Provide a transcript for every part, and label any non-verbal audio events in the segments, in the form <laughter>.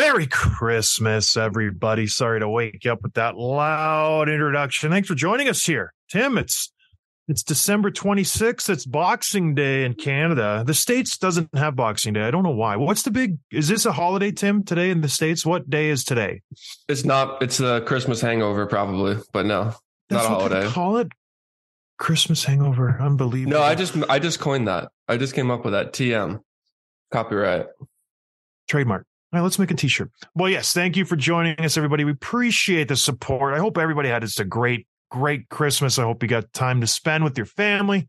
Merry Christmas, everybody. Sorry to wake you up with that loud introduction. Thanks for joining us here. Tim, it's it's December 26th. It's Boxing Day in Canada. The States doesn't have Boxing Day. I don't know why. What's the big is this a holiday, Tim, today in the States? What day is today? It's not. It's a Christmas hangover, probably, but no, That's not a holiday. call it? Christmas hangover. Unbelievable. No, I just I just coined that. I just came up with that. TM, copyright. trademark. All right, let's make a t-shirt. Well, yes, thank you for joining us, everybody. We appreciate the support. I hope everybody had just a great, great Christmas. I hope you got time to spend with your family,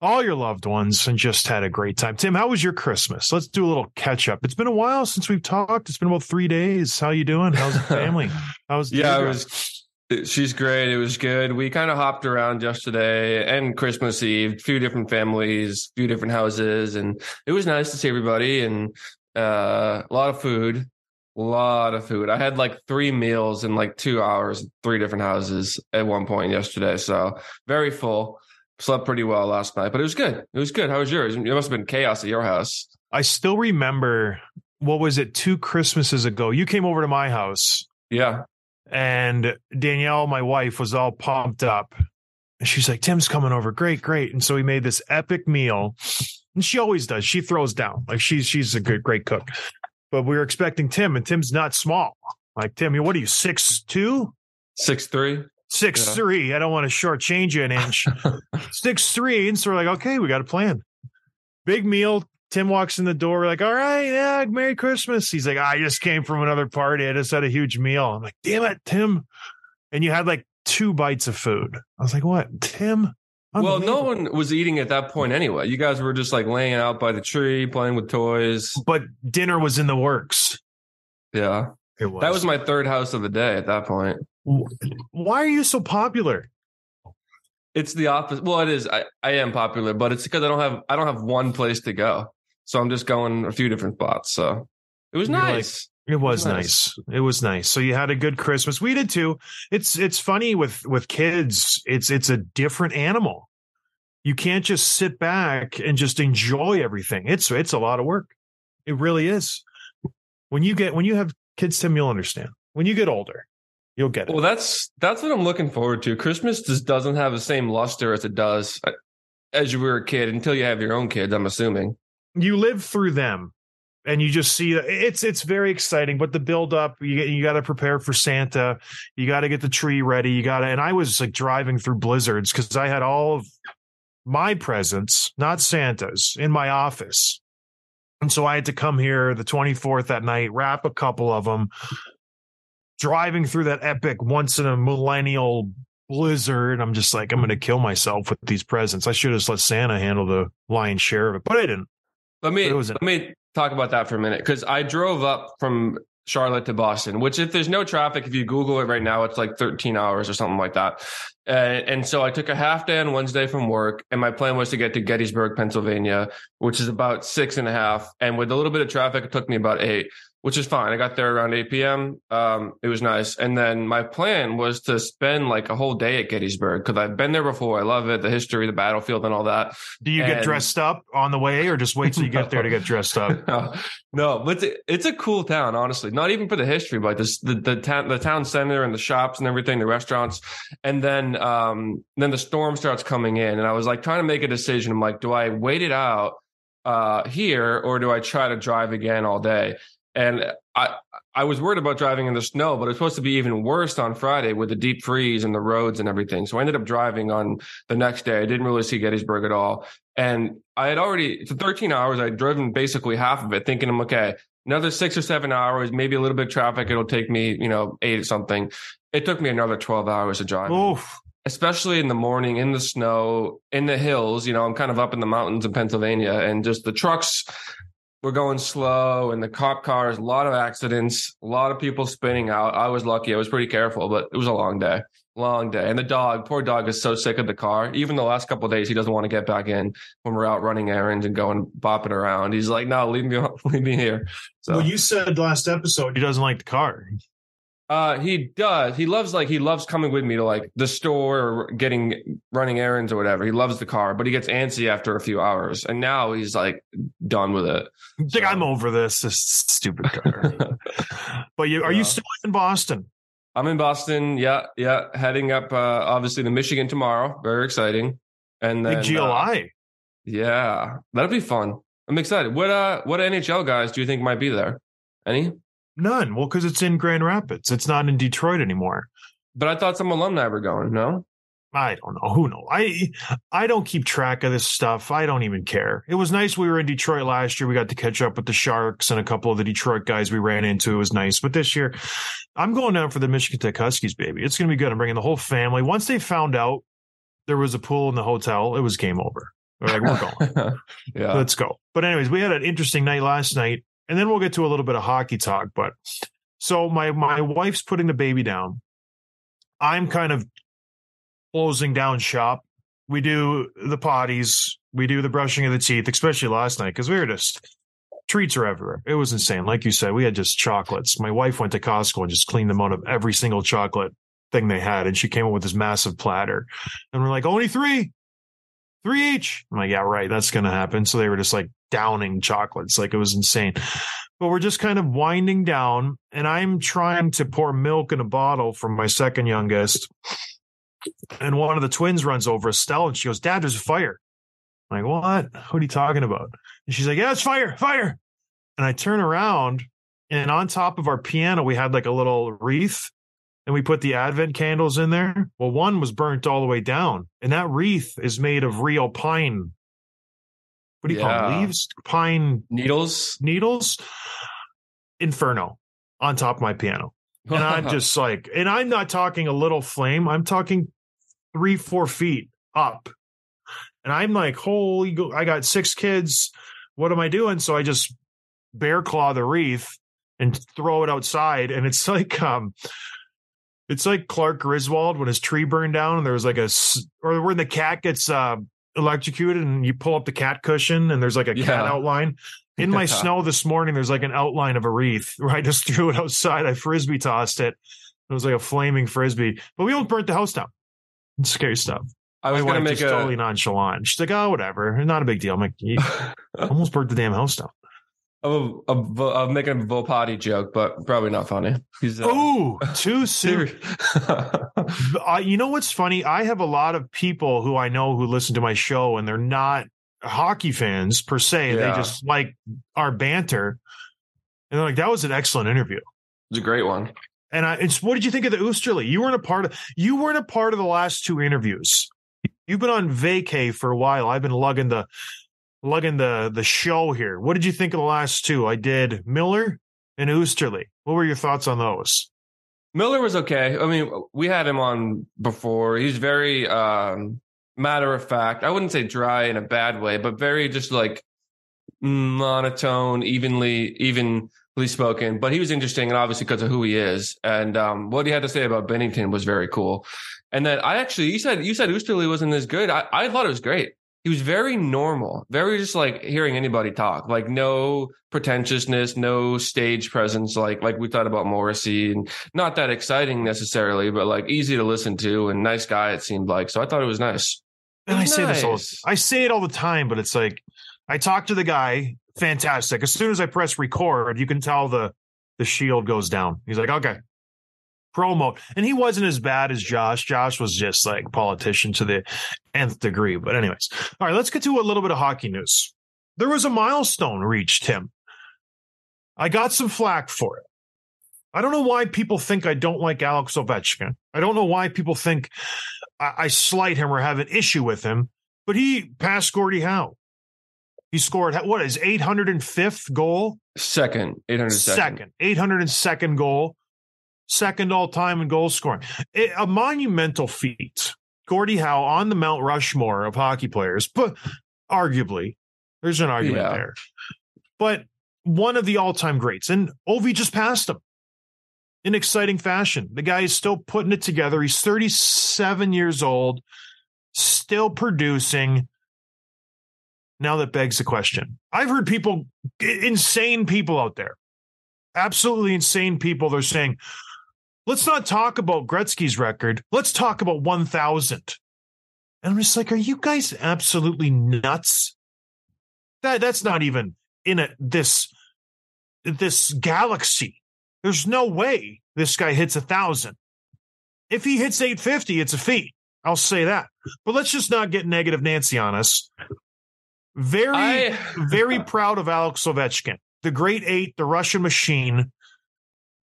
all your loved ones, and just had a great time. Tim, how was your Christmas? Let's do a little catch up. It's been a while since we've talked. It's been about three days. How you doing? How's the <laughs> family? How's Yeah, it was. She's great. It was good. We kind of hopped around yesterday and Christmas Eve, few different families, few different houses, and it was nice to see everybody and uh, a lot of food. A lot of food. I had like three meals in like two hours, three different houses at one point yesterday. So very full. Slept pretty well last night, but it was good. It was good. How was yours? It must have been chaos at your house. I still remember. What was it? Two Christmases ago, you came over to my house. Yeah. and Danielle, my wife, was all pumped up. And she's like, Tim's coming over. Great, great. And so we made this epic meal. And she always does. She throws down. Like she's she's a good, great cook. But we were expecting Tim, and Tim's not small. Like Tim, what are you, six two? Six three. Six Yeah. three. I don't want to shortchange you an inch. <laughs> Six three. And so we're like, okay, we got a plan. Big meal. Tim walks in the door. We're like, all right, yeah, Merry Christmas. He's like, I just came from another party. I just had a huge meal. I'm like, damn it, Tim. And you had like two bites of food. I was like, what, Tim? Well, no one was eating at that point anyway. You guys were just like laying out by the tree, playing with toys. But dinner was in the works. Yeah. It was. That was my third house of the day at that point. Why are you so popular? It's the opposite. Well, it is. I, I am popular, but it's because I don't have I don't have one place to go. So I'm just going a few different spots. So it was You're nice. It was Nice. nice. It was nice. So you had a good Christmas. We did too. It's it's funny with with kids. It's it's a different animal. You can't just sit back and just enjoy everything. It's it's a lot of work. It really is. When you get when you have kids, Tim, you'll understand. When you get older, you'll get it. well, that's that's what I'm looking forward to. Christmas just doesn't have the same luster as it does uh, as you were a kid until you have your own kids. I'm assuming. you live through them and you just see it's it's very exciting but the build up you you got to prepare for santa. You got to get the tree ready. You got to and i was like driving through blizzards because i had all of my presents not santa's in my office. And so i had to come here the 24th at night wrap a couple of them driving through that epic once in a millennial blizzard. I'm just like i'm gonna kill myself with these presents. I should have just let santa handle the lion's share of it but i didn't. Let me What was it? let me talk about that for a minute because I drove up from Charlotte to Boston, which if there's no traffic, if you Google it right now, it's like 13 hours or something like that. Uh, and so I took a half day on Wednesday from work, and my plan was to get to Gettysburg, Pennsylvania, which is about six and a half. And with a little bit of traffic, it took me about eight, which is fine. I got there around 8 p.m. Um, it was nice. And then my plan was to spend like a whole day at Gettysburg because I've been there before. I love it, the history, the battlefield, and all that. Do you get dressed up on the way, or just wait till you get there to get dressed up? <laughs> no, no, but it's a, it's a cool town, honestly. Not even for the history, but this, the the town the town center and the shops and everything, the restaurants, and then um then the storm starts coming in, and I was like trying to make a decision. I'm like, do I wait it out uh here or do I try to drive again all day? And I I was worried about driving in the snow, but it's supposed to be even worse on Friday with the deep freeze and the roads and everything. So I ended up driving on the next day. I didn't really see Gettysburg at all. And I had already, for 13 hours, I'd driven basically half of it thinking I'm okay. Another six or seven hours, maybe a little bit of traffic. It'll take me, you know, eight or something. It took me another 12 hours to drive, Oof. especially in the morning, in the snow, in the hills. You know, I'm kind of up in the mountains in Pennsylvania and just the trucks we're going slow, and the cop cars, a lot of accidents, a lot of people spinning out. I was lucky; I was pretty careful, but it was a long day, long day. And the dog, poor dog, is so sick of the car. Even the last couple days, he doesn't want to get back in when we're out running errands and going bopping around. He's like, "No, leave me, <laughs> leave me here." So Well, you said last episode he doesn't like the car. Uh, he does. He loves like he loves coming with me to like the store or getting running errands or whatever. He loves the car, but he gets antsy after a few hours, and now he's like done with it. Like, I'm over this, this stupid car. <laughs> but you are you still in Boston? I'm in Boston. Yeah, yeah, heading up. Uh, obviously to Michigan tomorrow. Very exciting. And then Big GLI. uh, yeah, that'll be fun. I'm excited. What uh, what NHL guys do you think might be there? Any? None. Well, because it's in Grand Rapids. It's not in Detroit anymore. But I thought some alumni were going. No. I don't know. Who knows? I I don't keep track of this stuff. I don't even care. It was nice we were in Detroit last year. We got to catch up with the Sharks and a couple of the Detroit guys we ran into. It was nice. But this year, I'm going down for the Michigan Tech Huskies, baby. It's going to be good. I'm bringing the whole family. Once they found out there was a pool in the hotel, it was game over. They're like, we're going. <laughs> yeah. Let's go. But anyways, we had an interesting night last night, and then we'll get to a little bit of hockey talk. But so my my wife's putting the baby down. I'm kind of closing down shop. We do the potties, we do the brushing of the teeth, especially last night because we were just treats are everywhere. It was insane. Like you said, we had just chocolates. My wife went to Costco and just cleaned them out of every single chocolate thing they had, and she came up with this massive platter. And we're like, only three, three each. I'm like, yeah, right. That's to happen. So they were just like downing chocolates. Like it was insane. But we're just kind of winding down. And I'm trying to pour milk in a bottle from my second youngest. And one of the twins runs over, Estelle, and she goes, Dad, there's a fire. I'm like, what? What are you talking about? And she's like, yeah, it's fire, fire. And I turn around and on top of our piano, we had like a little wreath and we put the advent candles in there. Well, one was burnt all the way down, and that wreath is made of real pine. What do you call Yeah. it? Leaves? Pine Needles. needles? Inferno on top of my piano. And I'm <laughs> just like, and I'm not talking a little flame, I'm talking three, four feet up. And I'm like, holy, go- I got six kids. What am I doing? So I just bear claw the wreath and throw it outside. And it's <laughs> like, um, it's like Clark Griswold when his tree burned down and there was like a, or when the cat gets, uh, electrocuted and you pull up the cat cushion and there's like a cat outline. In my <laughs> snow this morning, there's like an outline of a wreath <laughs> where I just threw it outside. I frisbee tossed it. It was like a flaming frisbee, but we almost burnt the house down. It's scary stuff. I was My gonna make a. totally nonchalant. She's like, "Oh, whatever, not a big deal." I'm like, <laughs> almost burnt the damn house down." I'm, a, a, I'm making a Volpatti joke, but probably not funny. He's uh, Oh, <laughs> too soon. serious. <laughs> Uh, you know what's funny? I have a lot of people who I know who listen to my show, and they're not hockey fans per se. They just like our banter, and they're like, "That was an excellent interview." it's a great one. And I, it's what did you think of the Oosterly? You weren't a part of. You weren't a part of the last two interviews. You've been on vacay for a while. I've been lugging the lugging the the show here. What did you think of the last two? I did Miller and Oosterly. What were your thoughts on those? Miller was okay. I mean, we had him on before. He's very um, matter of fact. I wouldn't say dry in a bad way, but very just like monotone, evenly, evenly spoken. But he was interesting, and obviously because of who he is, and um, what he had to say about Bennington was very cool. And then I actually, you said you said Oosterley wasn't as good. I, I thought it was great. He was very normal, very just like hearing anybody talk, like no pretentiousness, no stage presence, like like we thought about Morrissey, and not that exciting necessarily, but like easy to listen to and nice guy. It seemed like so. I thought it was nice. And I say this all I say it all the time, but it's like I talk to the guy, fantastic. As soon as I press record, you can tell the the shield goes down. He's like, okay. Promo. And he wasn't as bad as Josh. Josh was just like politician to the nth degree. But anyways. All right, let's get to a little bit of hockey news. There was a milestone reached, Tim. I got some flack for it. I don't know why people think I don't like Alex Ovechkin. I don't know why people think I, I slight him or have an issue with him, but he passed Gordie Howe. He scored what is 805th goal, Second, eight hundred second. second, 802nd goal, second all time in goal scoring. A, a monumental feat. Gordie Howe on the Mount Rushmore of hockey players, but arguably there's an argument Yeah. there. But one of the all-time greats. And Ovi just passed him in exciting fashion. The guy is still putting it together. He's 37 years old, still producing. Now that begs the question. I've heard people, insane people out there, absolutely insane people. They're saying, let's not talk about Gretzky's record. Let's talk about 1,000. And I'm just like, are you guys absolutely nuts? That that's not even in a this this galaxy. There's no way this guy hits a thousand. If he hits 850, it's a feat. I'll say that. But let's just not get negative Nancy on us. Very, I- very proud of Alex Ovechkin, the great eight, the Russian machine.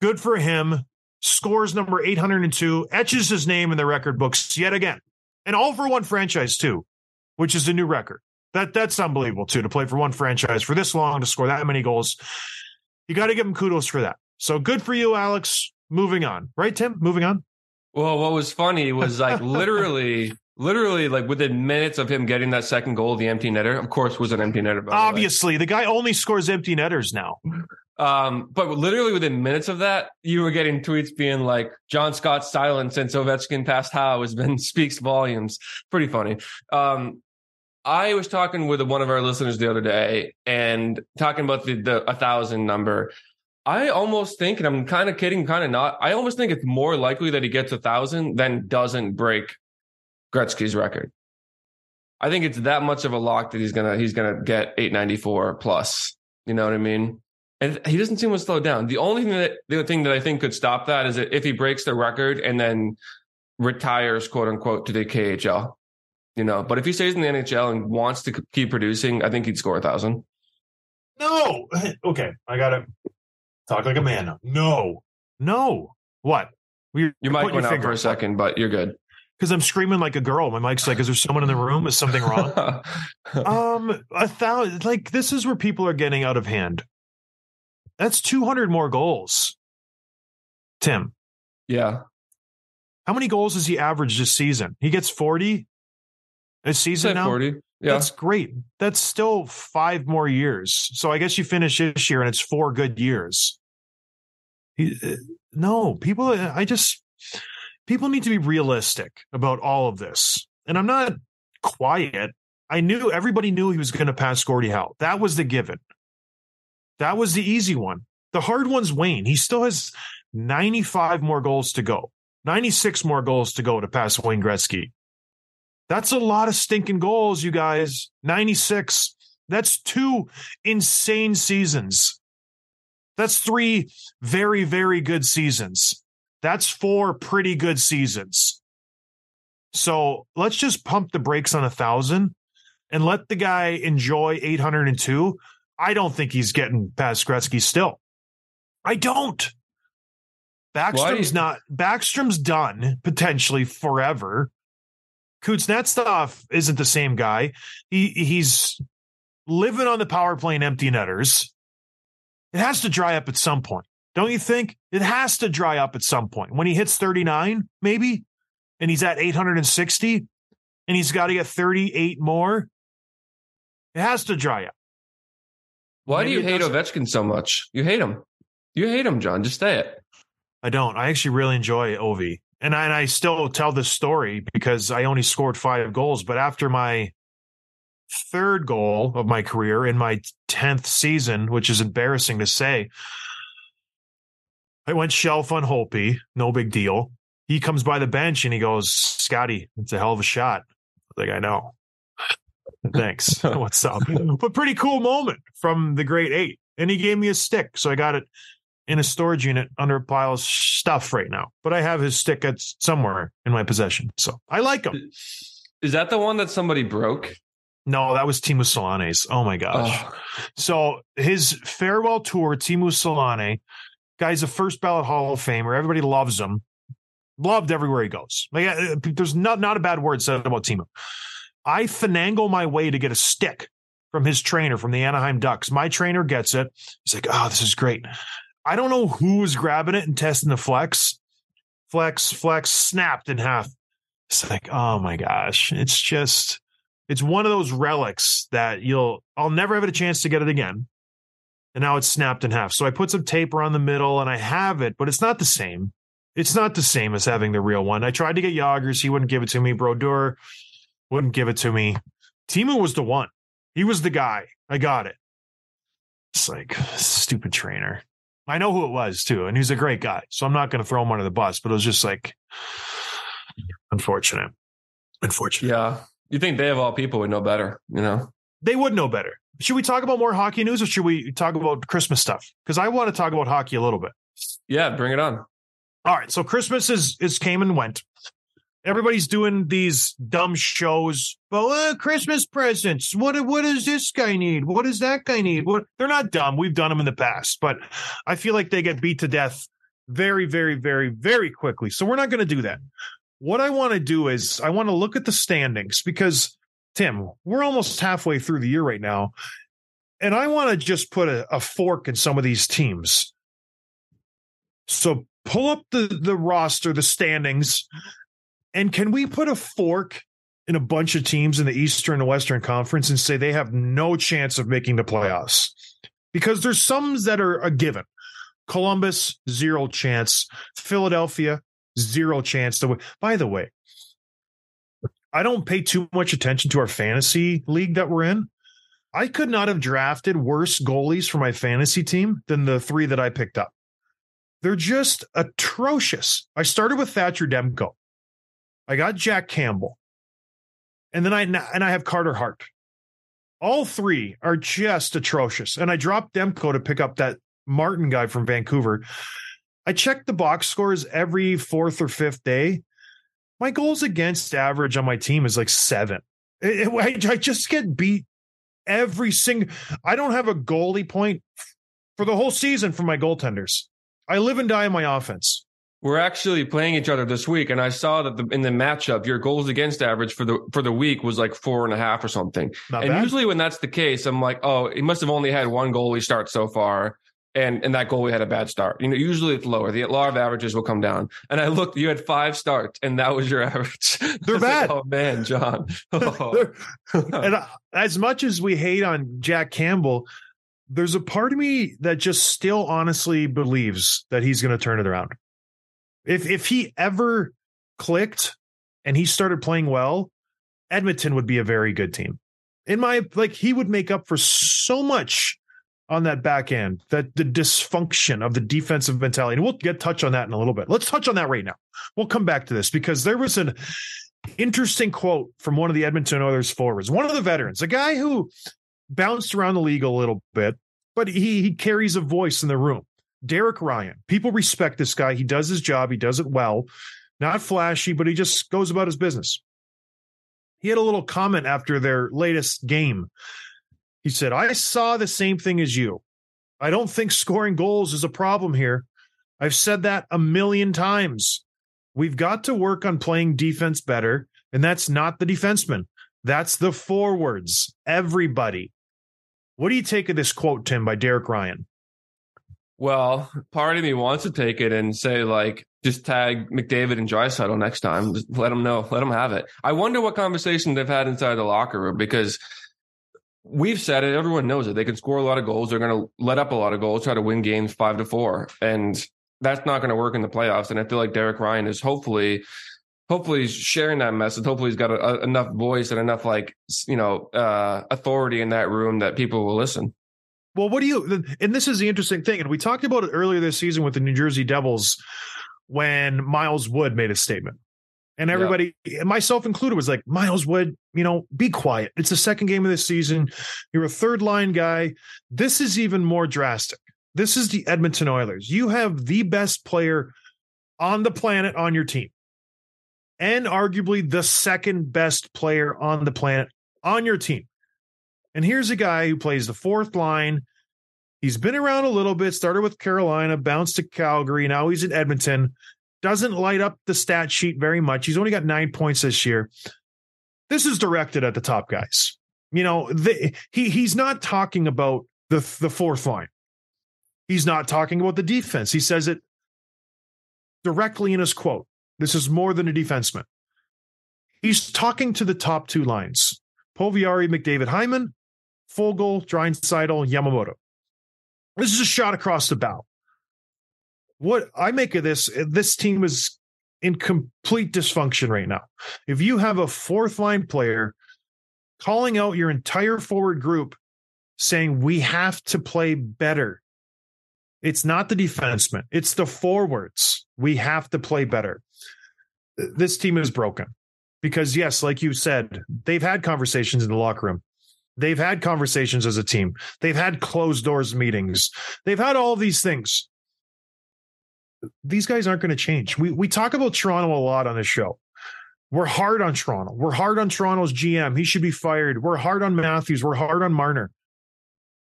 Good for him. Scores number 802, etches his name in the record books yet again. And all for one franchise, too, which is a new record. That That's unbelievable, too, to play for one franchise for this long, to score that many goals. You got to give him kudos for that. So good for you, Alex. Moving on. Right, Tim? Moving on. Well, what was funny was like literally, <laughs> literally, like within minutes of him getting that second goal, the empty netter, of course, was an empty netter. by the. Obviously, the guy only scores empty netters now. Um, but literally within minutes of that, you were getting tweets being like, John Scott's silence since Ovechkin passed Howe has been <laughs> speaks volumes. Pretty funny. Um, I was talking with one of our listeners the other day and talking about the, the a thousand number. I almost think, and I'm kind of kidding, kind of not. I almost think it's more likely that he gets a thousand than doesn't break Gretzky's record. I think it's that much of a lock that he's gonna he's gonna get 894 plus. You know what I mean? And he doesn't seem to slow down. The only thing that the thing that I think could stop that is that if he breaks the record and then retires, quote unquote, to the KHL. You know, but if he stays in the NHL and wants to keep producing, I think he'd score a thousand. No. <laughs> Okay. I got to talk like a man now. No. No. What? You're, You might went out for a second, but you're good. Because I'm screaming like a girl. My mic's like, is there someone in the room? Is something wrong? <laughs> um, a thousand. Like, this is where people are getting out of hand. That's 200 more goals. Tim, yeah. how many goals has he averaged this season? He gets 40 a season now? 40. Yeah. That's great. That's still five more years. So I guess you finish this year and it's four good years. He, uh, no, people, I just, people need to be realistic about all of this. And I'm not quiet. I knew everybody knew he was going to pass Gordie Howe. That was the given. That was the easy one. The hard one's Wayne. He still has 95 more goals to go, 96 more goals to go to pass Wayne Gretzky. That's a lot of stinking goals, you guys. 96. That's two insane seasons. That's three very, very good seasons. That's four pretty good seasons. So let's just pump the brakes on a thousand and let the guy enjoy 802. I don't think he's getting past Gretzky still. I don't. Backstrom's not, Backstrom's done potentially forever. Kuznetsov isn't the same guy. He he's living on the power play and empty netters. It has to dry up at some point, don't you think? It has to dry up at some point. When he hits 39, maybe, and he's at 860, and he's got to get 38 more. It has to dry up. Why do you hate doesn't. Ovechkin so much? You hate him. You hate him, John. Just say it. I don't. I actually really enjoy Ovi. And I, and I still tell this story because I only scored five goals. But after my third goal of my career in my 10th season, which is embarrassing to say, I went shelf on Holtby. No big deal. He comes by the bench and he goes, Scotty, it's a hell of a shot. Like, I know. Thanks. <laughs> What's up? But pretty cool moment from the great eight. And he gave me a stick. So I got it in a storage unit under a pile of stuff right now. But I have his stick at somewhere in my possession. So I like him. Is that the one that somebody broke? No, that was Teemu Selanne's. Oh my gosh. Oh, So his farewell tour, Timu Solane, guy's a first ballot Hall of Famer. Everybody loves him. Loved everywhere he goes. Like uh, there's not not a bad word said about Teemu. I finagle my way to get a stick from his trainer from the Anaheim Ducks. My trainer gets it. He's like, "Oh, this is great." I don't know who was grabbing it and testing the flex. Flex, flex, snapped in half. It's like, oh my gosh, it's just, it's one of those relics that you'll, I'll never have a chance to get it again. and now it's snapped in half. So I put some tape around the middle and I have it, but it's not the same. It's not the same as having the real one. I tried to get Jagrs. He wouldn't give it to me. Brodeur wouldn't give it to me. Teemu was the one. He was the guy. I got it. It's like stupid trainer. I know who it was too, and he's a great guy. So I'm not going to throw him under the bus, but it was just like unfortunate. Unfortunate. Yeah. You think they of all people would know better, you know? They would know better. Should we talk about more hockey news or should we talk about Christmas stuff? Because I want to talk about hockey a little bit. Yeah, bring it on. All right. So Christmas is is came and went. Everybody's doing these dumb shows. But uh, Christmas presents. What what does this guy need? What does that guy need? What they're not dumb. We've done them in the past, but I feel like they get beat to death very, very, very, very quickly. So we're not going to do that. What I want to do is I want to look at the standings because Tim, we're almost halfway through the year right now. And I want to just put a, a fork in some of these teams. So pull up the, the roster, the standings, and can we put a fork in a bunch of teams in the Eastern and Western Conference and say they have no chance of making the playoffs? Because there's some that are a given. Columbus, zero chance. Philadelphia, zero chance to win. By the way, I don't pay too much attention to our fantasy league that we're in. I could not have drafted worse goalies for my fantasy team than the three that I picked up. They're just atrocious. I started with Thatcher Demko. I got Jack Campbell. And then I and I have Carter Hart. All three are just atrocious. And I dropped Demko to pick up that Martin guy from Vancouver. I check the box scores every fourth or fifth day. My goals against average on my team is like seven. It, it, I, I just get beat every single. I don't have a goalie point for the whole season for my goaltenders. I live and die in my offense. We're actually playing each other this week, and I saw that the, in the matchup, your goals against average for the for the week was like four and a half or something. Not and bad. usually, when that's the case, I'm like, oh, he must have only had one goalie start so far, and and that goalie had a bad start. You know, usually it's lower. The law of averages will come down. And I looked, you had five starts, and that was your <laughs> average. They're was like, bad. oh man, John. <laughs> <laughs> Oh. and I- as much as we hate on Jack Campbell, there's a part of me that just still honestly believes that he's going to turn it around. If if he ever clicked and he started playing well, Edmonton would be a very good team. In my like, he would make up for so much on that back end that the dysfunction of the defensive mentality. And we'll get touch on that in a little bit. Let's touch on that right now. We'll come back to this because there was an interesting quote from one of the Edmonton Oilers forwards, one of the veterans, a guy who bounced around the league a little bit, but he he carries a voice in the room. Derek Ryan. People respect this guy. He does his job. He does it well. Not flashy, but he just goes about his business. He had a little comment after their latest game. He said, I saw the same thing as you. I don't think scoring goals is a problem here. I've said that a million times. We've got to work on playing defense better. And that's not the defenseman, that's the forwards, everybody. What do you take of this quote, Tim, by Derek Ryan? Well, part of me wants to take it and say like, just tag McDavid and Draisaitl next time. Just let them know. Let them have it. I wonder what conversation they've had inside the locker room because we've said it. Everyone knows it. They can score a lot of goals. They're going to let up a lot of goals, try to win games five to four, and that's not going to work in the playoffs. And I feel like Derek Ryan is hopefully. Hopefully sharing that message. Hopefully he's got a, a, enough voice and enough like you know uh, authority in that room that people will listen. Well, what do you, and this is the interesting thing, and we talked about it earlier this season with the New Jersey Devils when Miles Wood made a statement. And everybody, myself included, was like, Miles Wood, you know, be quiet. It's the second game of the season. You're a third line guy. This is even more drastic. This is the Edmonton Oilers. You have the best player on the planet on your team, and arguably the second best player on the planet on your team. And here's a guy who plays the fourth line. He's been around a little bit, started with Carolina, bounced to Calgary. Now he's in Edmonton. Doesn't light up the stat sheet very much. He's only got nine points this year. This is directed at the top guys. You know, the, he he's not talking about the the fourth line. He's not talking about the defense. He says it directly in his quote. This is more than a defenseman. He's talking to the top two lines. Puljujarvi, McDavid, Hyman, Foegele, Draisaitl, Yamamoto. This is a shot across the bow. What I make of this, uh, this team is in complete dysfunction right now. If you have a fourth line player calling out your entire forward group saying we have to play better, it's not the defensemen, it's the forwards. We have to play better. This team is broken because, yes, like you said, they've had conversations in the locker room. They've had conversations as a team. They've had closed doors meetings. They've had all these things. These guys aren't going to change. We we talk about Toronto a lot on this show. We're hard on Toronto. We're hard on Toronto's GM. He should be fired. We're hard on Matthews. We're hard on Marner.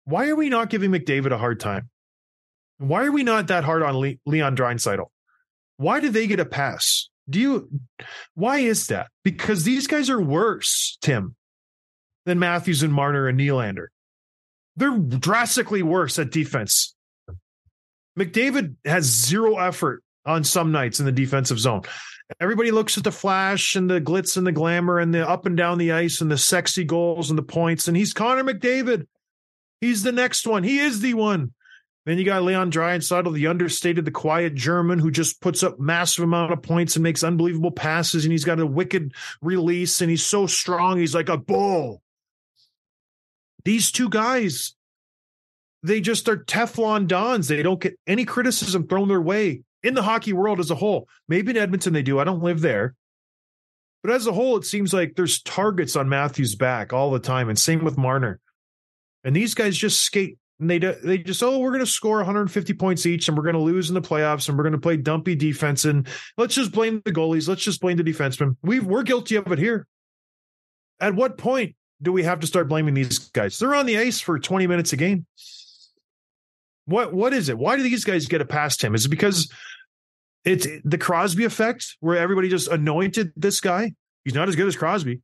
Why are we not giving McDavid a hard time? Why are we not that hard on Le- Leon Draisaitl? Why do they get a pass? Do you? Why is that? Because these guys are worse, Tim, than Matthews and Marner and Nylander. They're drastically worse at defense. McDavid has zero effort on some nights in the defensive zone. Everybody looks at the flash and the glitz and the glamour and the up and down the ice and the sexy goals and the points. And he's Connor McDavid. He's the next one. He is the one. Then you got Leon Draisaitl, the understated, the quiet German who just puts up massive amount of points and makes unbelievable passes. And he's got a wicked release and he's so strong. He's like a bull. These two guys, they just are Teflon Dons. They don't get any criticism thrown their way in the hockey world as a whole. Maybe in Edmonton they do. I don't live there. But as a whole, it seems like there's targets on Matthews' back all the time. And same with Marner. And these guys just skate and they they just oh we're going to score 150 points each and we're going to lose in the playoffs and we're going to play dumpy defense and let's just blame the goalies let's just blame the defensemen we we're guilty of it here at what point do we have to start blaming these guys? They're on the ice for 20 minutes a game. What what is it? Why do these guys get it past him? Is it because it's the crosby effect where everybody just anointed this guy? He's not as good as crosby.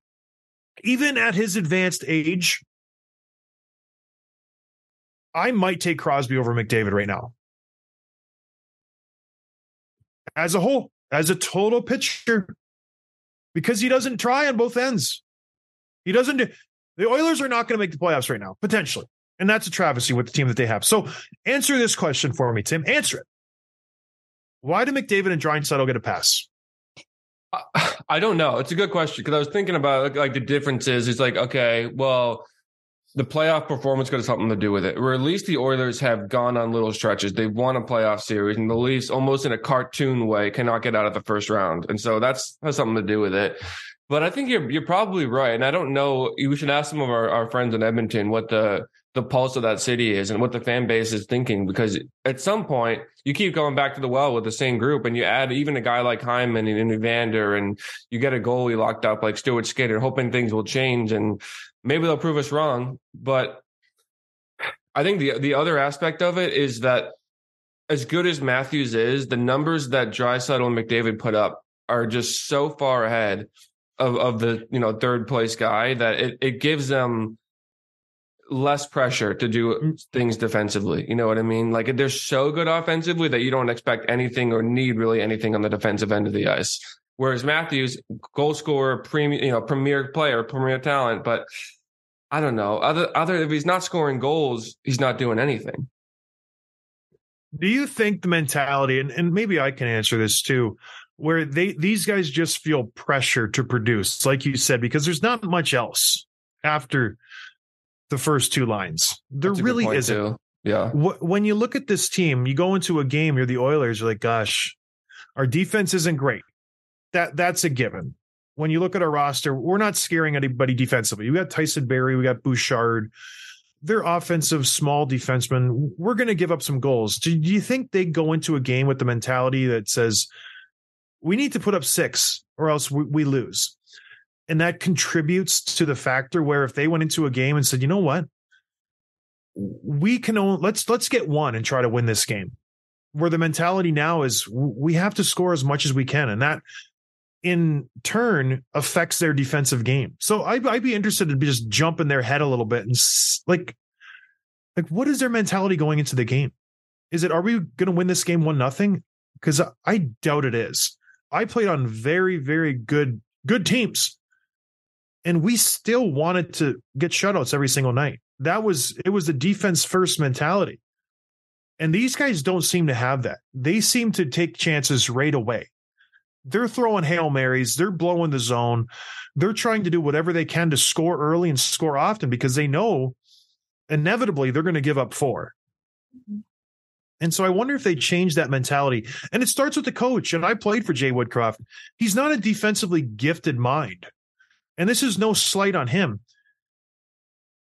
Even at his advanced age I might take Crosby over McDavid right now. As a whole, as a total picture, because he doesn't try on both ends. He doesn't do the Oilers are not going to make the playoffs right now, potentially. And that's a travesty with the team that they have. So answer this question for me, Tim. Answer it. Why do McDavid and Draisaitl get a pass? I <laughs> don't know. It's a good question because I was thinking about like the differences. It's like, okay, well, the playoff performance could have something to do with it. Or at least the Oilers have gone on little stretches. They've won a playoff series, and the Leafs, almost in a cartoon way, cannot get out of the first round. And so that's has something to do with it. But I think you're you're probably right. And I don't know. We should ask some of our, our friends in Edmonton what the the pulse of that city is and what the fan base is thinking. Because at some point, you keep going back to the well with the same group, and you add even a guy like Hyman and Evander, and you get a goalie locked up like Stuart Skinner, hoping things will change. And maybe they'll prove us wrong, but I think the the other aspect of it is that as good as Matthews is, the numbers that Draisaitl and McDavid put up are just so far ahead of, of the you know third place guy that it, it gives them less pressure to do mm. things defensively. You know what I mean? Like they're so good offensively that you don't expect anything or need really anything on the defensive end of the ice. Whereas Matthews, goal scorer, premium, you know, premier player, premier talent, but I don't know. Other other if he's not scoring goals, he's not doing anything. Do you think the mentality, and, and maybe I can answer this too, where they these guys just feel pressure to produce, like you said, because there's not much else after the first two lines. There really isn't. Too. Yeah. When you look at this team, you go into a game, you're the Oilers, you're like, gosh, our defense isn't great that that's a given. When you look at our roster, we're not scaring anybody defensively. We got Tyson Barrie, we got Bouchard. They're offensive, small defensemen. We're going to give up some goals. Do, do you think they go into a game with the mentality that says we need to put up six or else we, we lose? And that contributes to the factor where if they went into a game and said, you know what, we can only, let's let's get one and try to win this game. Where the mentality now is we have to score as much as we can, and that in turn affects their defensive game. So I'd, I'd be interested to just jump in their head a little bit and like, like what is their mentality going into the game? Is it are we going to win this game one nothing? Because I doubt it is. I played on very very good good teams, and we still wanted to get shutouts every single night. That was it was the defense first mentality. And these guys don't seem to have that. They seem to take chances right away. They're throwing Hail Marys, they're blowing the zone. They're trying to do whatever they can to score early and score often because they know inevitably they're going to give up 4 mm-hmm. And so I wonder if they change that mentality. And it starts with the coach. And I played for Jay Woodcroft. He's not a defensively gifted mind. And this is no slight on him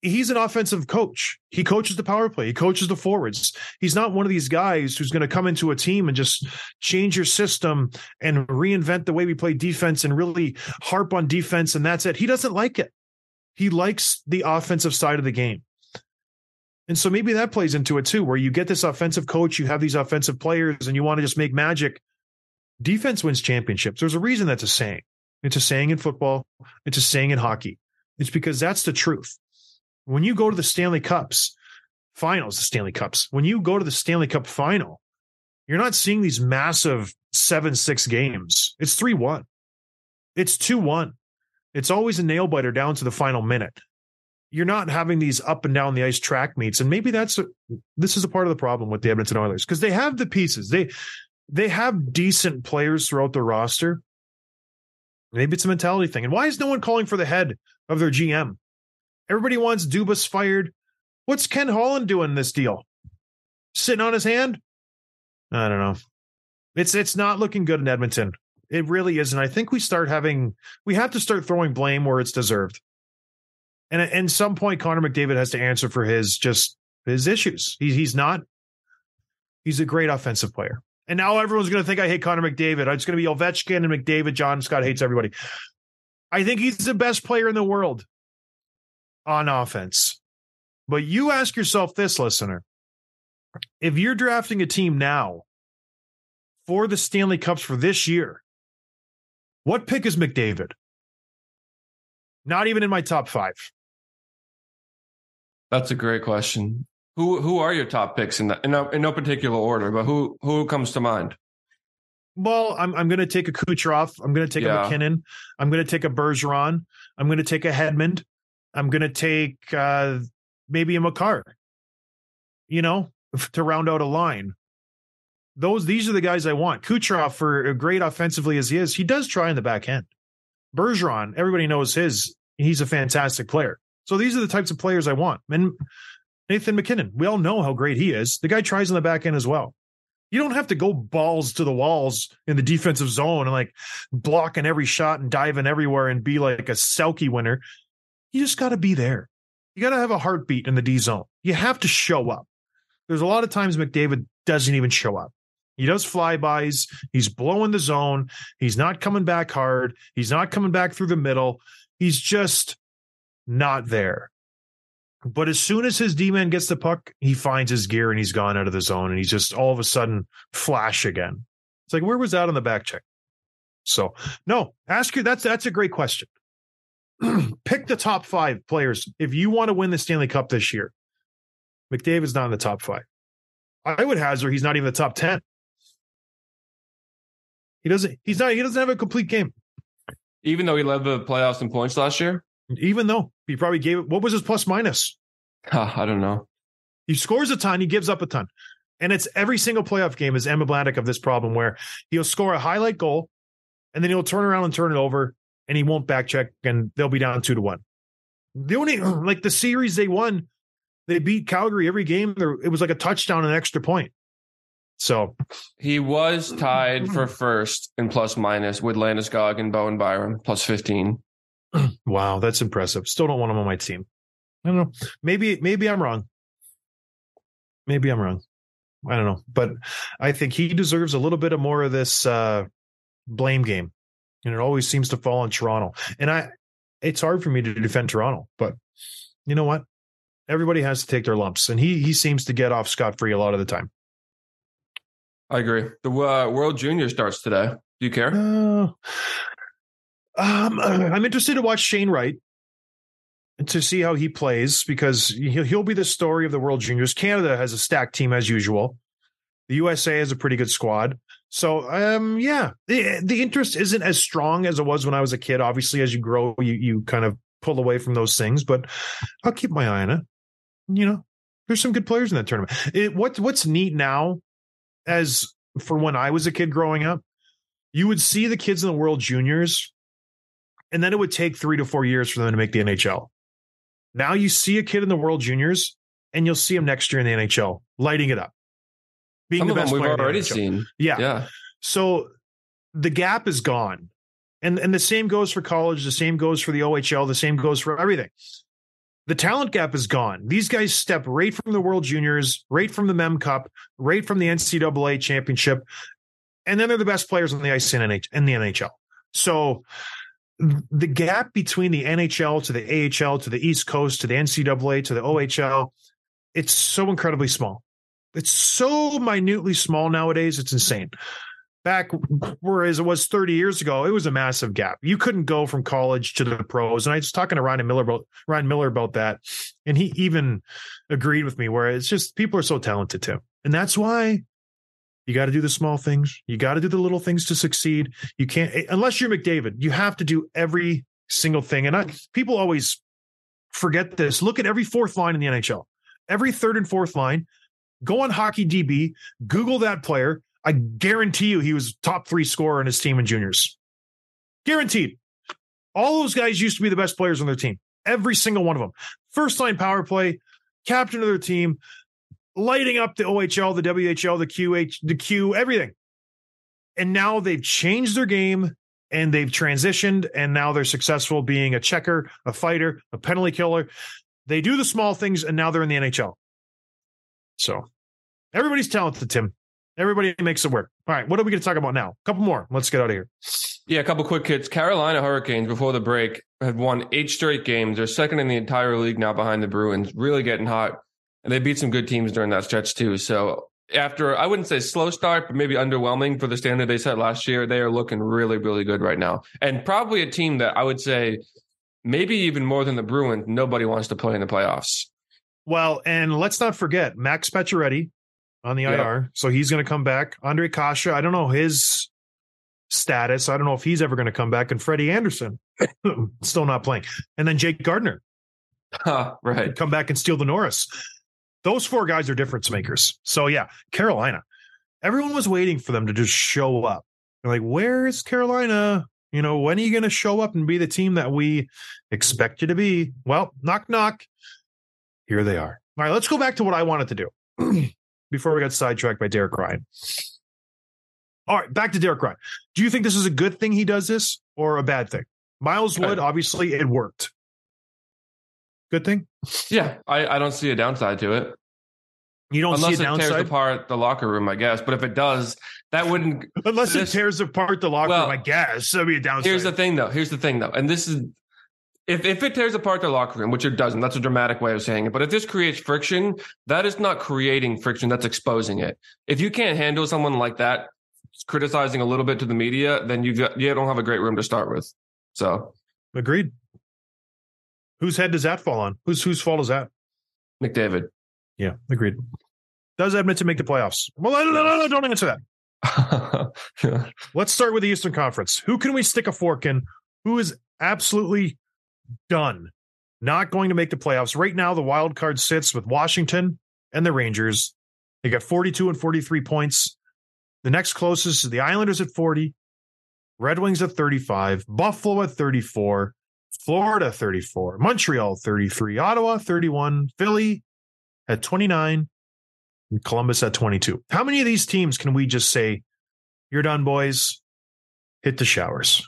he's an offensive coach. He coaches the power play. He coaches the forwards. He's not one of these guys who's going to come into a team and just change your system and reinvent the way we play defense and really harp on defense and that's it. He doesn't like it. He likes the offensive side of the game. And so maybe that plays into it too, where you get this offensive coach, you have these offensive players, and you want to just make magic. Defense wins championships. There's a reason that's a saying. It's a saying in football, it's a saying in hockey. It's because that's the truth. When you go to the Stanley Cups finals, the Stanley Cups, when you go to the Stanley Cup final, you're not seeing these massive 7 6 games. It's 3 1. It's 2 1. It's always a nail biter down to the final minute. You're not having these up and down the ice track meets. And maybe that's a, this is a part of the problem with the Edmonton Oilers because they have the pieces. They they have decent players throughout the roster. Maybe it's a mentality thing. And why is no one calling for the head of their GM? Everybody wants Dubas fired. What's Ken Holland doing this deal? Sitting on his hand? I don't know. It's it's not looking good in Edmonton. It really isn't. I think we start having we have to start throwing blame where it's deserved. And at some point, Connor McDavid has to answer for his just his issues. He, he's not. He's a great offensive player. And now everyone's going to think I hate Connor McDavid. It's going to be Ovechkin and McDavid. John Scott hates everybody. I think he's the best player in the world on offense. But you ask yourself this, listener if you're drafting a team now for the Stanley Cups for this year, what pick is McDavid? Not even in my top five. That's a great question. Who who are your top picks in that in no, in no particular order, but who who comes to mind? Well, I'm I'm going to take a Kucherov. I'm going to take yeah. a MacKinnon. I'm going to take a Bergeron. I'm going to take a Hedman. I'm going to take uh, maybe a Makar, you know, to round out a line. Those these are the guys I want. Kucherov, for great offensively as he is, he does try in the back end. Bergeron, everybody knows his. He's a fantastic player. So these are the types of players I want. And Nathan MacKinnon, we all know how great he is. The guy tries in the back end as well. You don't have to go balls to the walls in the defensive zone and like blocking every shot and diving everywhere and be like a Selke winner. You just got to be there. You got to have a heartbeat in the D zone. You have to show up. There's a lot of times McDavid doesn't even show up. He does flybys. He's blowing the zone. He's not coming back hard. He's not coming back through the middle. He's just not there. But as soon as his D man gets the puck, he finds his gear and he's gone out of the zone and he's just all of a sudden flash again. It's like, where was that on the back check? So, no, ask you. That's that's a great question. <clears throat> pick the top five players if you want to win the Stanley Cup this year. McDavid's not in the top five. I would hazard he's not even the top ten. He doesn't. He's not. He doesn't have a complete game. Even though he led the playoffs in points last year. Even though he probably gave it. What was his plus minus? Uh, <laughs> I don't know. He scores a ton. He gives up a ton. And it's every single playoff game is emblematic of this problem where he'll score a highlight goal and then he'll turn around and turn it over and he won't back check and they'll be down two to one. The only <clears throat> like the series they won, they beat Calgary every game. There it was like a touchdown and an extra point. So he was tied for first in plus minus with Landeskog and Bowen Byram plus fifteen. <clears throat> Wow, that's impressive. Still don't want him on my team. I don't know. Maybe maybe I'm wrong. Maybe I'm wrong. I don't know, but I think he deserves a little bit of more of this uh, blame game and it always seems to fall on Toronto. And I, it's hard for me to defend Toronto, but you know what? Everybody has to take their lumps, and he he seems to get off scot free a lot of the time. I agree. The uh, World Junior starts today. Do you care? Uh, um, <clears throat> I'm interested to watch Shane Wright to see how he plays because he'll, be the story of the World Juniors. Canada has a stacked team as usual. The USA has a pretty good squad. So, um, yeah, the, the interest isn't as strong as it was when I was a kid. Obviously, as you grow, you, you kind of pull away from those things, but I'll keep my eye on it. You know, There's some good players in that tournament. It, what what's neat now, as for when I was a kid growing up, you would see the kids in the World Juniors, and then it would take three to four years for them to make the NHL. Now you see a kid in the World Juniors, and you'll see him next year in the NHL, lighting it up, being Some the them best we've player in the already seen. Yeah. Yeah. So the gap is gone. And and the same goes for college, the same goes for the OHL, the same goes for everything. The talent gap is gone. These guys step right from the World Juniors, right from the Mem Cup, right from the NCAA championship, and then they're the best players on the ice in, NH- in the NHL. So the gap between the NHL to the AHL to the East Coast to the NCAA to the OHL, it's so incredibly small. It's so minutely small nowadays. It's insane back whereas it was 30 years ago, it was a massive gap. You couldn't go from college to the pros. And I was talking to Ryan Miller about Ryan Miller about that. And he even agreed with me where it's just people are so talented too. And that's why you got to do the small things. You got to do the little things to succeed. You can't eh, unless you're McDavid, you have to do every single thing. And I, people always forget this. Look at every fourth line in the NHL. Every third and fourth line, go on hockey DB, Google that player, I guarantee you he was top three scorer in his team in juniors. Guaranteed. All those guys used to be the best players on their team. Every single one of them. First line power play, captain of their team, lighting up the OHL, the WHL, the QH, the Q, everything. And now they've changed their game and they've transitioned and now they're successful being a checker, a fighter, a penalty killer. They do the small things and now they're in the NHL. So everybody's talented, Tim. Everybody makes it work. All right, what are we going to talk about now? A couple more. Let's get out of here. Yeah, a couple quick hits. Carolina Hurricanes before the break had won eight straight games. They're second in the entire league now behind the Bruins, really getting hot. And they beat some good teams during that stretch too. So after I wouldn't say slow start, but maybe underwhelming for the standard they set last year, they are looking really, really good right now. And probably a team that I would say maybe even more than the Bruins, nobody wants to play in the playoffs. Well, and let's not forget Max Pacioretty on the Yeah. IR. So he's going to come back. Ondrej Kase, I don't know his status. I don't know if he's ever going to come back. And Freddie Andersen, <coughs> still not playing. And then Jake Gardiner <laughs> right. come back and steal the Norris. Those four guys are difference makers. So yeah, Carolina. Everyone was waiting for them to just show up. They're like, where's Carolina? You know, when are you going to show up and be the team that we expect you to be? Well, knock, knock. Here they are. All right, let's go back to what I wanted to do <clears throat> before we got sidetracked by Derek Ryan. All right, back to Derek Ryan. Do you think this is a good thing he does this or a bad thing? Miles Wood, obviously, it worked. Good thing? Yeah, I, I don't see a downside to it. You don't Unless see it tears downside? apart the locker room, I guess. But if it does, that wouldn't <laughs> Unless this- it tears apart the locker Well, room, I guess. That'd be a downside. Here's the thing, though. Here's the thing, though. And this is if if it tears apart the locker room, which it doesn't, that's a dramatic way of saying it. But if this creates friction, that is not creating friction. That's exposing it. If you can't handle someone like that criticizing a little bit to the media, then you got you don't have a great room to start with. So Agreed. Whose head does that fall on? Whose whose fault is that? McDavid. Yeah, agreed. Does Edmonton make the playoffs? Well, no, no, no, no, don't answer that. <laughs> Let's start with the Eastern Conference. Who can we stick a fork in? Who is absolutely done? Not going to make the playoffs. Right now, the wild card sits with Washington and the Rangers. They got 42 and 43 points. The next closest is the Islanders at 40, Red Wings at 35, Buffalo at 34, Florida 34, Montreal 33, Ottawa 31, Philly at 29, and Columbus at 22. How many of these teams can we just say, you're done, boys? Hit the showers.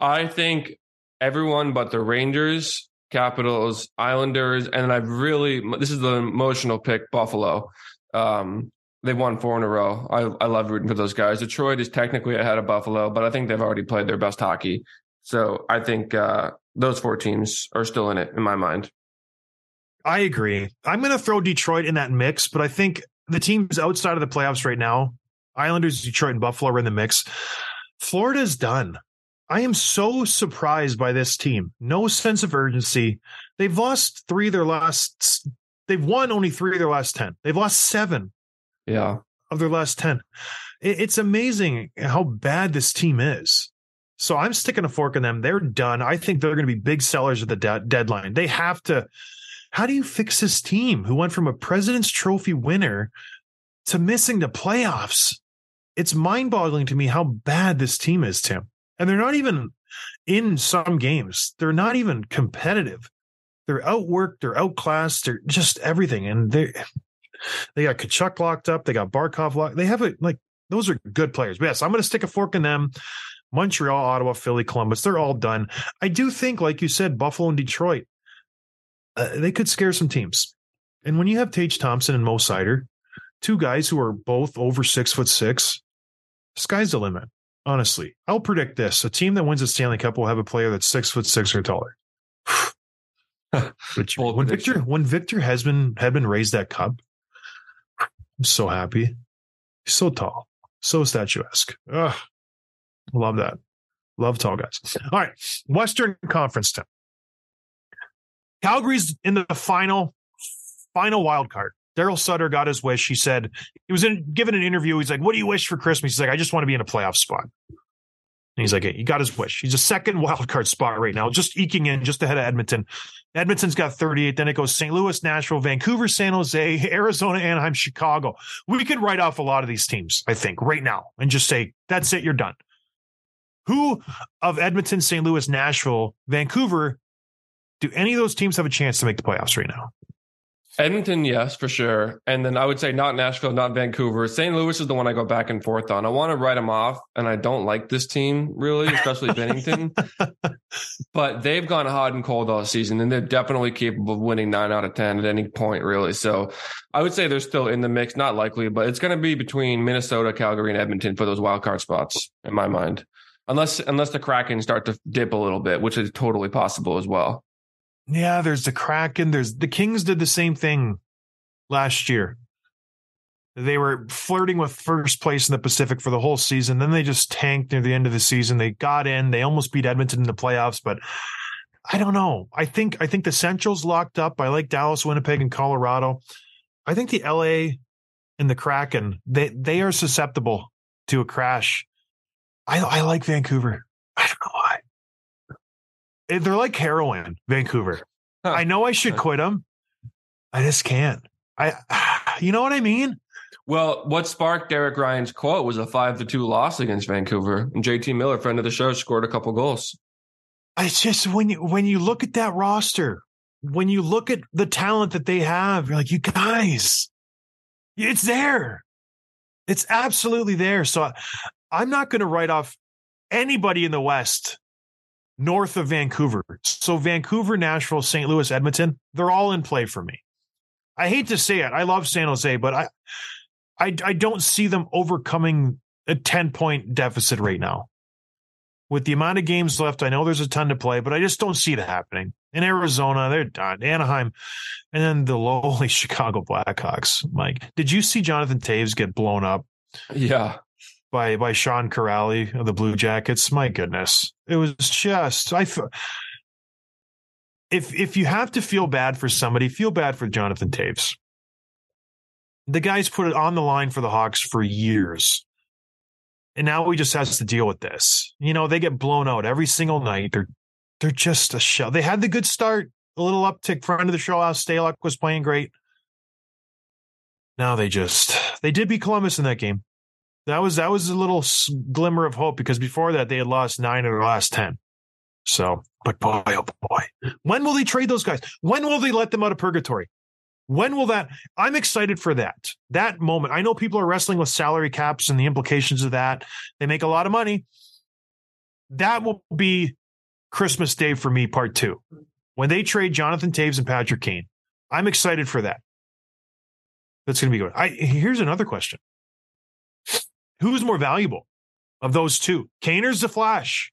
I think everyone but the Rangers, Capitals, Islanders, and I've really this is the emotional pick Buffalo. Um, they've won four in a row. I I love rooting for those guys. Detroit is technically ahead of Buffalo, but I think they've already played their best hockey. So I think uh, those four teams are still in it in my mind. I agree. I'm going to throw Detroit in that mix, but I think the teams outside of the playoffs right now, Islanders, Detroit, and Buffalo are in the mix. Florida's done. I am so surprised by this team. No sense of urgency. They've lost three of their last, they've won only three of their last 10. They've lost seven Yeah, of their last 10. It's amazing how bad this team is. So I'm sticking a fork in them. They're done. I think they're going to be big sellers at the de- deadline. They have to How do you fix this team who went from a President's Trophy winner to missing the playoffs? It's mind boggling to me how bad this team is, Tim. And they're not even in some games, they're not even competitive. They're outworked, they're outclassed, they're just everything. And they they got Tkachuk locked up, they got Barkov locked. They have it like those are good players. But yes, I'm going to stick a fork in them. Montreal, Ottawa, Philly, Columbus, they're all done. I do think, like you said, Buffalo and Detroit, uh, they could scare some teams. And when you have Tage Thompson and Mo Seider, two guys who are both over six foot six, sky's the limit. Honestly, I'll predict this: a team that wins the Stanley Cup will have a player that's six foot six or taller. <laughs> when Victor when Victor has been had been raised that cup, I'm so happy. He's so tall, so statuesque. Ugh, love that. Love tall guys. All right, Western Conference team. Calgary's in the final final wild card. Daryl Sutter got his wish. He said he was in, given an interview. He's like, "What do you wish for Christmas?" He's like, "I just want to be in a playoff spot." And he's like, hey, "He got his wish. He's a second <laughs> wild card spot right now, just eking in just ahead of Edmonton. Edmonton's got 38. Then it goes St. Louis, Nashville, Vancouver, San Jose, <laughs> Arizona, Anaheim, Chicago. We could write off a lot of these teams, I think, right now, and just say that's it. You're done. Who of Edmonton, St. Louis, Nashville, Vancouver do any of those teams have a chance to make the playoffs right now? Edmonton, yes, for sure. And then I would say not Nashville, not Vancouver. St. Louis is the one I go back and forth on. I want to write them off, and I don't like this team really, especially Binnington. <laughs> but they've gone hot and cold all season, and they're definitely capable of winning nine out of 10 at any point, really. So I would say they're still in the mix. Not likely, but it's going to be between Minnesota, Calgary, and Edmonton for those wild card spots, in my mind. Unless unless the Kraken start to dip a little bit, which is totally possible as well. Yeah, there's the Kraken. There's the Kings did the same thing last year. They were flirting with first place in the Pacific for the whole season. Then they just tanked near the end of the season. They got in. They almost beat Edmonton in the playoffs, but I don't know. I think I think the Central's locked up. I like Dallas, Winnipeg, and Colorado. I think the LA and the Kraken they they are susceptible to a crash. I I like Vancouver. I don't know why eh, they're like heroin, Vancouver. Huh. I know I should quit them. I just can't. I, <sighs> you know what I mean? Well, what sparked Derek Ryan's quote was a five to two loss against Vancouver, and JT Miller, friend of the show, scored a couple goals. It's just when you when you look at that roster, when you look at the talent that they have, you're like, you guys, it's there. It's absolutely there. So I'm not going to write off anybody in the West north of Vancouver. So Vancouver, Nashville, St. Louis, Edmonton, they're all in play for me. I hate to say it. I love San Jose, but I I, I don't see them overcoming a 10 point deficit right now. With the amount of games left, I know there's a ton to play, but I just don't see it happening. In Arizona, they're done. Anaheim, and then the <laughs> lowly Chicago Blackhawks. Mike, did you see Jonathan Toews get blown up? Yeah by by Sean Kuraly of the Blue Jackets. My goodness, it was just I. If if you have to feel bad for somebody, feel bad for Jonathan Toews. The guy's put it on the line for the Hawks for years. And now he just has to deal with this. You know, they get blown out every single night. They're they're just a shell. They had the good start, a little uptick front of the show. How Stalock was playing great. Now they just they did beat Columbus in that game. That was that was a little glimmer of hope because before that they had lost nine of their last ten. So, but boy, oh boy, when will they trade those guys? When will they let them out of purgatory? When will that? I'm excited for that. That moment. I know people are wrestling with salary caps and the implications of that. They make a lot of money. That will be Christmas Day for me, part two. When they trade Jonathan Toews and Patrick Kane, I'm excited for that. That's going to be good. I here's another question. Who's more valuable of those two? Kaner's the flash.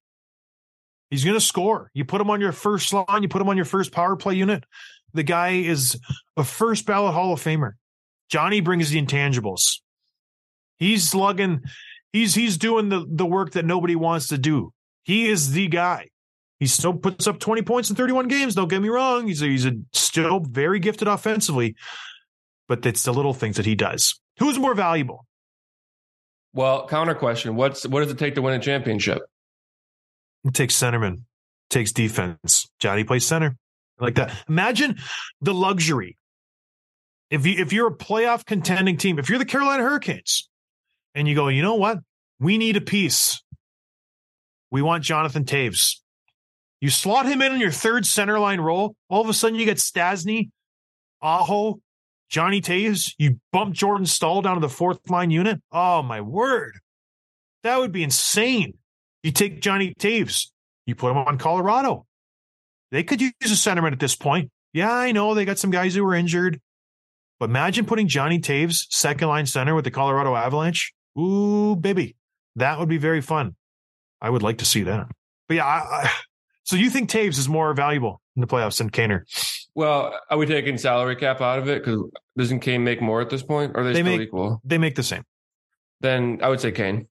He's going to score. You put him on your first line, you put him on your first power play unit. The guy is a first ballot Hall of Famer. Johnny brings the intangibles. He's slugging, he's he's doing the, the work that nobody wants to do. He is the guy. He still puts up 20 points in 31 games. Don't get me wrong. He's a, he's a still very gifted offensively, but it's the little things that he does. Who's more valuable? Well, counter question: What's what does it take to win a championship? It takes centerman, takes defense. Johnny plays center. like that. Imagine the luxury. If you if you're a playoff contending team, if you're the Carolina Hurricanes, and you go, you know what? We need a piece. We want Jonathan Toews. You slot him in on your third center line role. All of a sudden, you get Stastny, Aho, Johnny Toews. You bump Jordan Staal down to the fourth line unit. Oh my word, that would be insane. You take Johnny Toews, you put him on Colorado. They could use a centerman at this point. Yeah, I know they got some guys who were injured, but imagine putting Johnny Toews second line center with the Colorado Avalanche. Ooh, baby, that would be very fun. I would like to see that. But yeah, I, I, so you think Toews is more valuable in the playoffs than Kaner? Well, are we taking salary cap out of it? Because doesn't Kane make more at this point? Or are they, They still make- equal? They make the same. Then I would say Kane.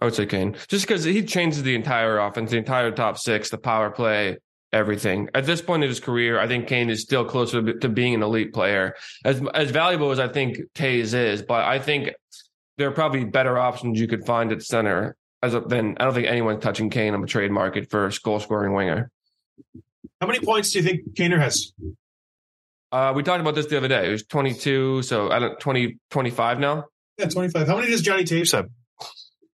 I would say Kane. Just because he changes the entire offense, the entire top six, the power play, everything. At this point in his career, I think Kane is still closer to being an elite player. As as valuable as I think Toews is, but I think there are probably better options you could find at center. As a, then I don't think anyone's touching Kane on the trade market for a goal scoring winger. How many points do you think Kaner has? Uh, we talked about this the other day. It was 22, so I don't 20, 25 now. Yeah, 25. How many does Johnny Toews have?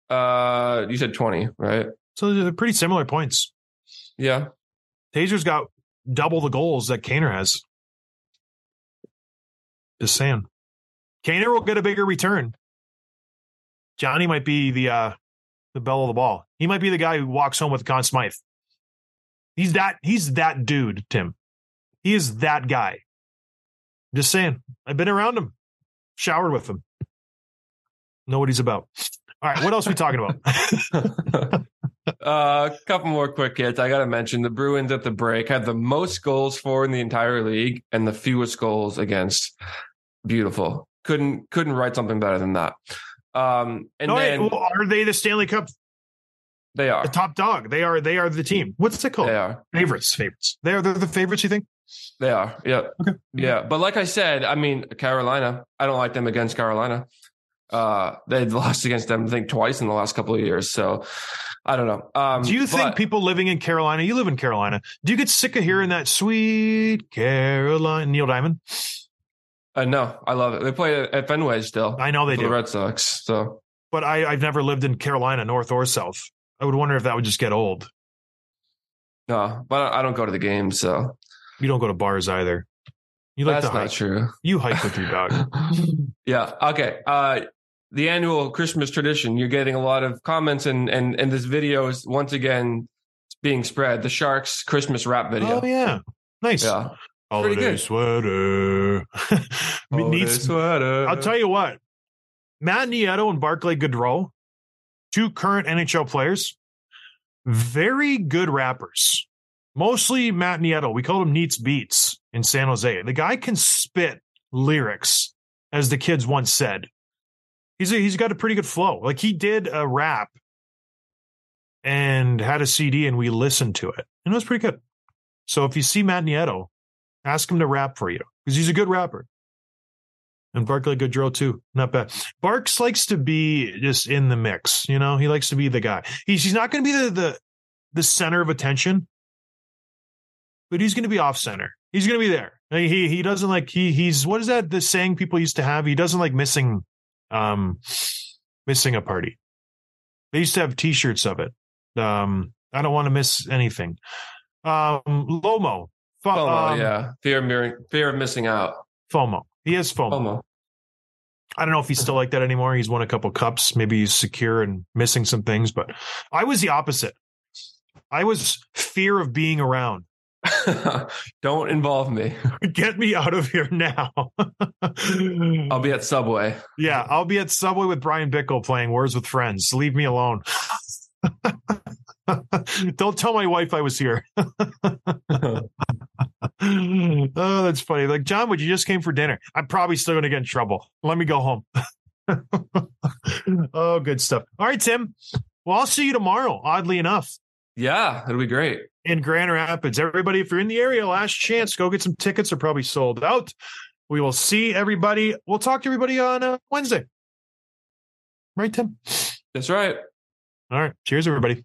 Uh, you said 20, right? So they're pretty similar points. Yeah. Tazer's got double the goals that Kaner has. Just saying. Kaner will get a bigger return. Johnny might be the uh the bell of the ball. He might be the guy who walks home with Conn Smythe. He's that he's that dude, Tim. He is that guy. Just saying. I've been around him, showered with him. Know what he's about. All right, what else are we talking about? <laughs> uh, a couple more quick hits. I got to mention the Bruins at the break had the most goals for in the entire league and the fewest goals against. Beautiful. Couldn't couldn't write something better than that. Um, and No, wait, then well, are they the Stanley Cup they are the top dog? They are they are the team. What's it called? they are Favorites, favorites. They're they're the favorites. You think? they are yeah Okay. yeah. But like I said, I mean Carolina. I don't like them against Carolina. Uh, they've lost against them I think twice in the last couple of years. So I don't know. Um, Do you think but- people living in Carolina? You live in Carolina. Do you get sick of hearing that sweet Carolina Neil Diamond? Uh, no, I love it. They play at Fenway still. I know they for the do, Red Sox. So but I, I've never lived in Carolina, North or South. I would wonder if that would just get old. no, but I don't go to the games. So You don't go to bars either. You like that's to not true. You hike with your dog. <laughs> yeah. Okay. Uh, the annual Christmas tradition. You're getting a lot of comments, and and and this video is once again being spread. The Sharks Christmas rap video. Oh yeah, nice. Yeah. Holiday pretty good. sweater. <laughs> Needs- sweater. I'll tell you what, Matt Nieto and Barclay Goodrow, two current NHL players, very good rappers. Mostly Matt Nieto. We called him Neats Beats in San Jose. The guy can spit lyrics, as the kids once said. He's a, he's got a pretty good flow. Like he did a rap and had a CD, and we listened to it, and it was pretty good. So if you see Matt Nieto, ask him to rap for you because he's a good rapper. And Barclay Goodrow too. Not bad. Barks likes to be just in the mix, you know. He likes to be the guy. He's he's not gonna be the the, the center of attention, but he's gonna be off center. He's gonna be there. He he doesn't like he he's what is that the saying people used to have? He doesn't like missing um missing a party. They used to have t-shirts of it. Um I don't want to miss anything. Um Lomo. Fo- FOMO, um, yeah. Fear of fear of missing out. FOMO. He has FOMO. FOMO. I don't know if he's still like that anymore. He's won a couple cups. Maybe he's secure and missing some things, but I was the opposite. I was fear of being around. <laughs> Don't involve me. Get me out of here now. <laughs> I'll be at Subway. yeah, I'll be at Subway with Bryan Bickell playing Words with Friends. Leave me alone. <laughs> Don't tell my wife I was here. <laughs> oh, that's funny. Like, John, would you just came for dinner? I'm probably still going to get in trouble. Let me go home. <laughs> oh, good stuff. All right, Tim. Well, I'll see you tomorrow, oddly enough, Yeah, it'll be great. in Grand Rapids. Everybody, if you're in the area, last chance, go get some tickets. They're probably sold out. We will see everybody. We'll talk to everybody on uh, Wednesday. Right, Tim? That's right. All right. Cheers, everybody.